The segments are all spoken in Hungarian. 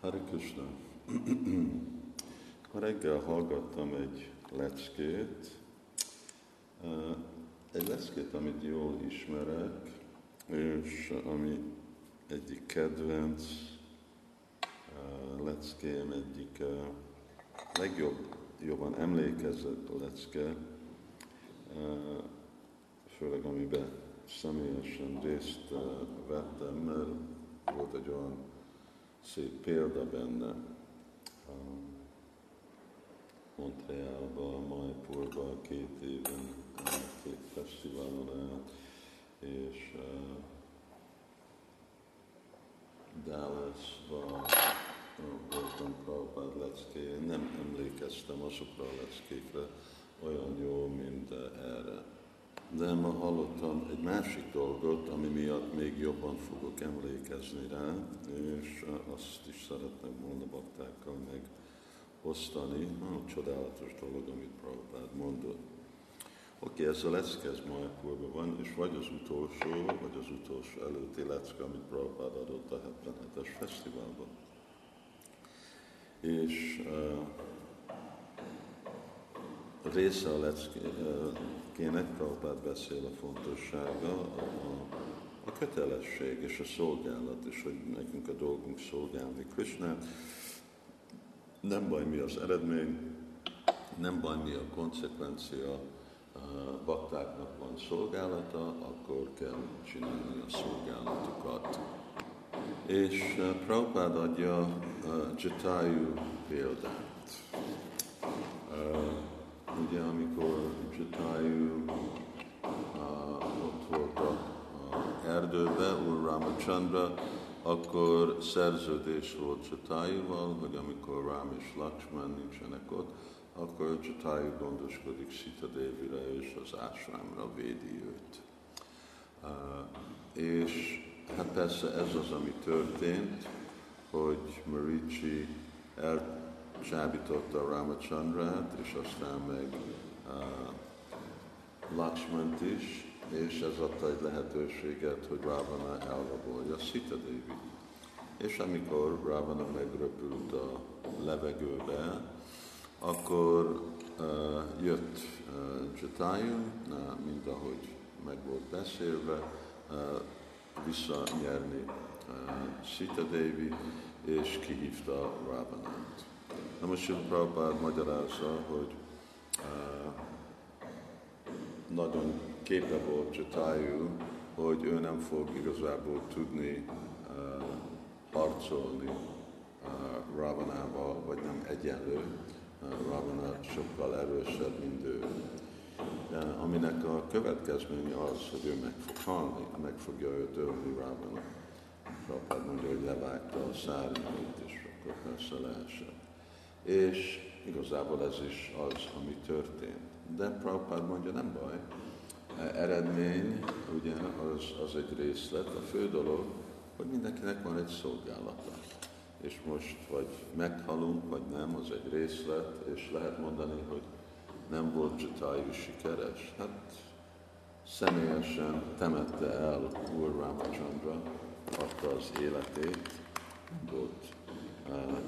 Hare Krishna. Reggel hallgattam egy leckét, egy leckét, amit jól ismerek, és ami egyik kedvenc leckém, egyik legjobb, jobban emlékezett lecke, főleg amiben személyesen részt vettem, mert volt egy olyan szép példa benne. Montrealba, Majpurba két éven, két fesztiválon át, és uh, Dallasba uh, voltam Prabhupád leckéjén, nem emlékeztem azokra a leckékre olyan jó, mint erre de ma hallottam egy másik dolgot, ami miatt még jobban fogok emlékezni rá, és azt is szeretném volna baktákkal megosztani. Nagyon csodálatos dolog, amit Prabhupád mondott. Oké, okay, ez a lecke, Majapurban van, és vagy az utolsó, vagy az utolsó előtti lecke, amit Prabhupád adott a 77-es fesztiválban. És uh, része a leckének, Prabhupád beszél a fontossága, a, a kötelesség és a szolgálat, és hogy nekünk a dolgunk szolgálni Krishna. Nem baj, mi az eredmény, nem baj, mi a konsekvencia, baktáknak van szolgálata, akkor kell csinálni a szolgálatukat. És Prabhupád adja a Jatayu példát ugye amikor Jatayu uh, ott a, a erdőbe, Úr Ramachandra, akkor szerződés volt Jatayuval, hogy amikor Ram és Lakshman nincsenek ott, akkor Jatayu gondoskodik Sita Devire és az ásrámra védi őt. Uh, és hát persze ez az, ami történt, hogy Marici el csábította Ramachandrát, és aztán meg uh, Lakshmant is, és ez adta egy lehetőséget, hogy Ravana elrabolja Sita Devi. És amikor Ravana megröpült a levegőbe, akkor uh, jött uh, Jatayu, uh, mint ahogy meg volt beszélve, uh, visszanyerni uh, Sita Devi, és kihívta Ravanát. Na most Sri Prabhupád magyarázza, hogy uh, nagyon képe volt Jatayu, hogy ő nem fog igazából tudni uh, harcolni uh, Ravanával, vagy nem egyenlő. Uh, Ravana sokkal erősebb, mint ő. De aminek a következménye az, hogy ő meg fog halni, meg fogja őt ölni Ravana. Prabhupád mondja, hogy levágta a szárnyait, és akkor persze leesett és igazából ez is az, ami történt. De Prabhupád mondja, nem baj, eredmény, ugye, az, az egy részlet, a fő dolog, hogy mindenkinek van egy szolgálata. És most vagy meghalunk, vagy nem, az egy részlet, és lehet mondani, hogy nem volt Jatayu sikeres. Hát személyesen temette el Úr Ramachandra, adta az életét, volt uh,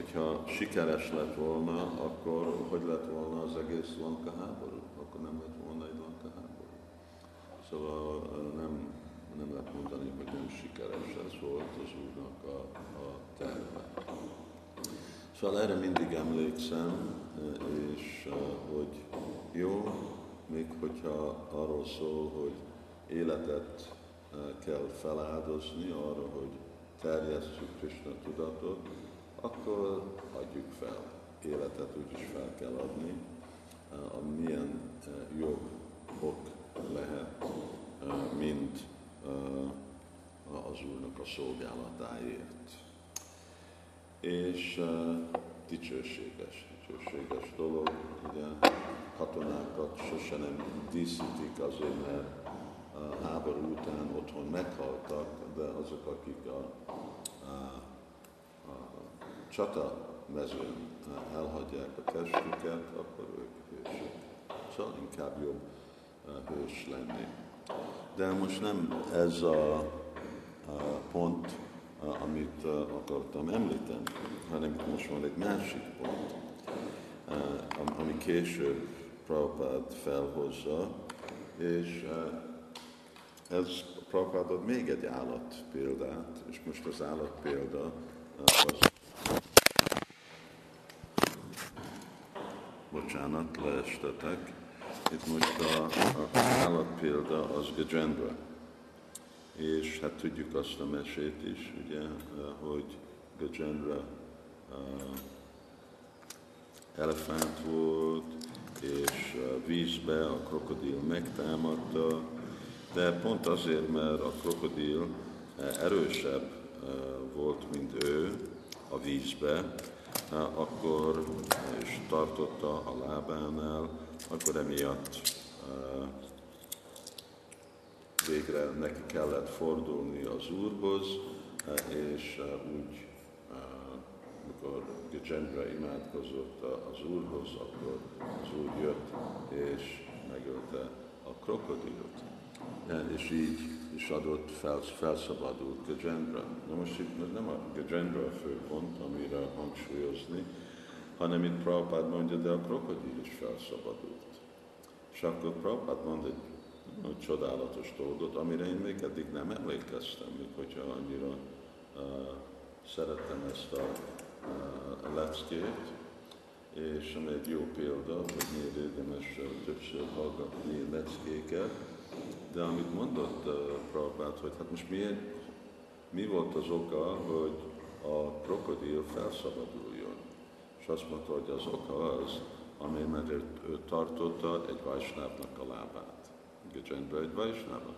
hogyha sikeres lett volna, akkor hogy lett volna az egész Lanka háború? Akkor nem lett volna egy Lanka háború. Szóval nem, nem lehet mondani, hogy nem sikeres ez volt az Úrnak a, a terve. Szóval erre mindig emlékszem, és hogy jó, még hogyha arról szól, hogy életet kell feláldozni arra, hogy terjesszük Krishna tudatot, akkor adjuk fel. Életet úgyis fel kell adni. A milyen jobb ok lehet, mint az Úrnak a szolgálatáért. És dicsőséges, dicsőséges dolog, ugye katonákat sose nem díszítik azért, mert a háború után otthon meghaltak, de azok, akik a, a csata mezőn elhagyják a testüket, akkor ők hősök. Szóval inkább jobb eh, hős lenni. De most nem ez a, pont, amit akartam említeni, hanem most van egy másik pont, ami később Prabhupád felhozza, és ez Prabhupád ad még egy állat példát, és most az állat példa az bocsánat, leestetek. Itt most a, a állat példa az Gajendra. És hát tudjuk azt a mesét is, ugye, hogy Gajendra elefánt volt, és vízbe a krokodil megtámadta, de pont azért, mert a krokodil uh, erősebb uh, volt, mint ő a vízbe, akkor és tartotta a lábánál, akkor emiatt végre neki kellett fordulni az Úrhoz, és úgy, amikor Gajendra imádkozott az Úrhoz, akkor az Úr jött és megölte krokodilt. És így is adott, felszabadult Gajendra. Na most itt nem a Gajendra a fő pont, amire hangsúlyozni, hanem itt Prabhupád mondja, de a krokodil is felszabadult. És akkor Prabhupád mond egy egy csodálatos dolgot, amire én még eddig nem emlékeztem, még hogyha annyira uh, szerettem ezt a uh, leckét, és ami egy jó példa, hogy miért érdemes többször hallgatni leckéket, de amit mondott uh, Prabhupát, hogy hát most miért, mi volt az oka, hogy a krokodil felszabaduljon. És azt mondta, hogy az oka az, amely mert ő tartotta egy vajsnávnak a lábát. Gajendra egy vajsnáva.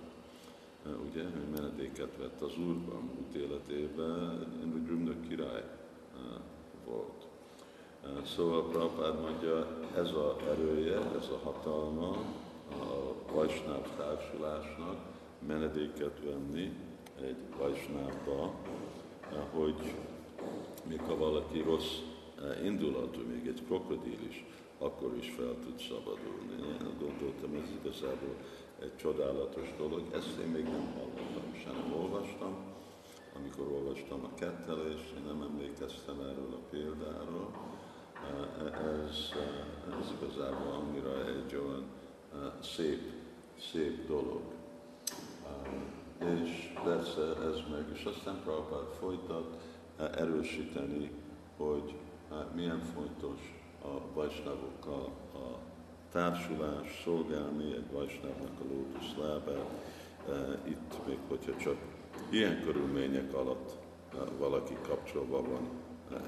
Ugye, ő menedéket vett az Úrban, ítéletében egy Rümnök király volt. Szóval Prabhupád mondja, ez a erője, ez a hatalma a Vajsnáv társulásnak menedéket venni egy Vajsnávba, hogy ha valaki rossz indulatú, még egy krokodil is, akkor is fel tud szabadulni. Én gondoltam, ez igazából egy csodálatos dolog. Ezt én még nem hallottam, sem nem olvastam. Amikor olvastam a kettelést, én nem emlékeztem erről a példáról. Ez, ez igazából annyira egy olyan szép, szép dolog. És persze ez meg, és aztán Prabhupád folytat erősíteni, hogy milyen fontos a vajsnavokkal a társulás, szolgálni egy vajsnávnak a lótusz lábát. Itt még, hogyha csak ilyen körülmények alatt valaki kapcsolva van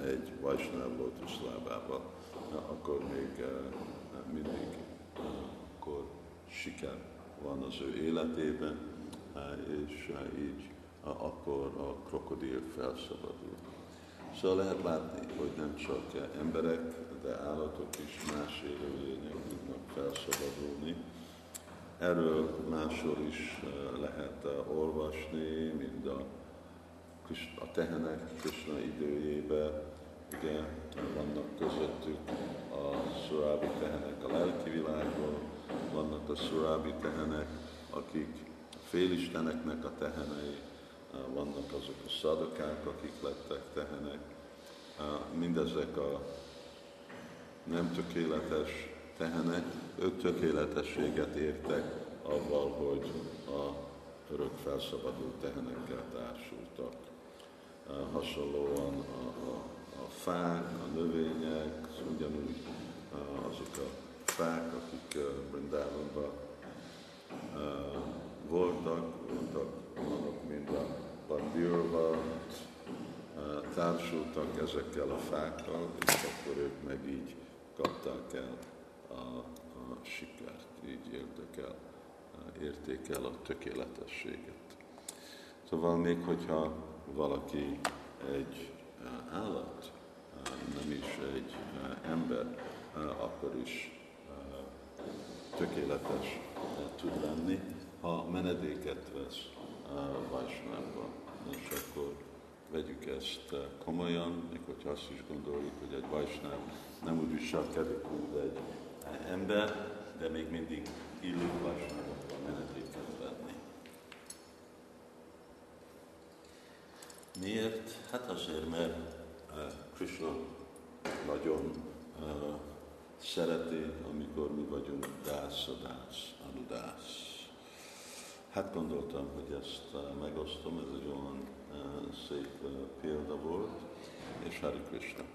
egy vajsnáv lótusz lábával, akkor még mindig akkor siker van az ő életében, és így akkor a krokodil felszabadul. Szóval lehet látni, hogy nem csak emberek, de állatok is más élőlények tudnak felszabadulni. Erről máshol is eh, lehet eh, olvasni, mint a, a tehenek Krishna időjében, ugye vannak közöttük a szurábi tehenek a lelki világban, vannak a szurábi tehenek, akik félisteneknek a tehenei, eh, vannak azok a szadokák, akik lettek tehenek. Mindezek a nem tökéletes tehenek, ők tökéletességet értek avval, hogy a örök felszabadult tehenekkel társultak. Hasonlóan a, a, a fák, a növények, ugyanúgy azok a fák, akik Brindávonban voltak, voltak olyanok, mint a Bandirva, társultak ezekkel a fákkal, és akkor ők meg így kapták el a, a sikert, így értek el, érték el a tökéletességet. Szóval még hogyha valaki egy állat, nem is egy ember, akkor is tökéletes tud lenni, ha menedéket vesz Vajsnávba, és akkor vegyük ezt komolyan, még hogyha azt is gondoljuk, hogy egy Vajsnáv nem úgy viselkedik, mint egy ember, de még mindig illő Vajsnávokra menedéket venni. Miért? Hát azért, mert uh, Krishna nagyon uh, szereti, amikor mi vagyunk dász, dász, anudász. Hát gondoltam, hogy ezt uh, megosztom, ez egy olyan szép példa volt, és Hari Krishna.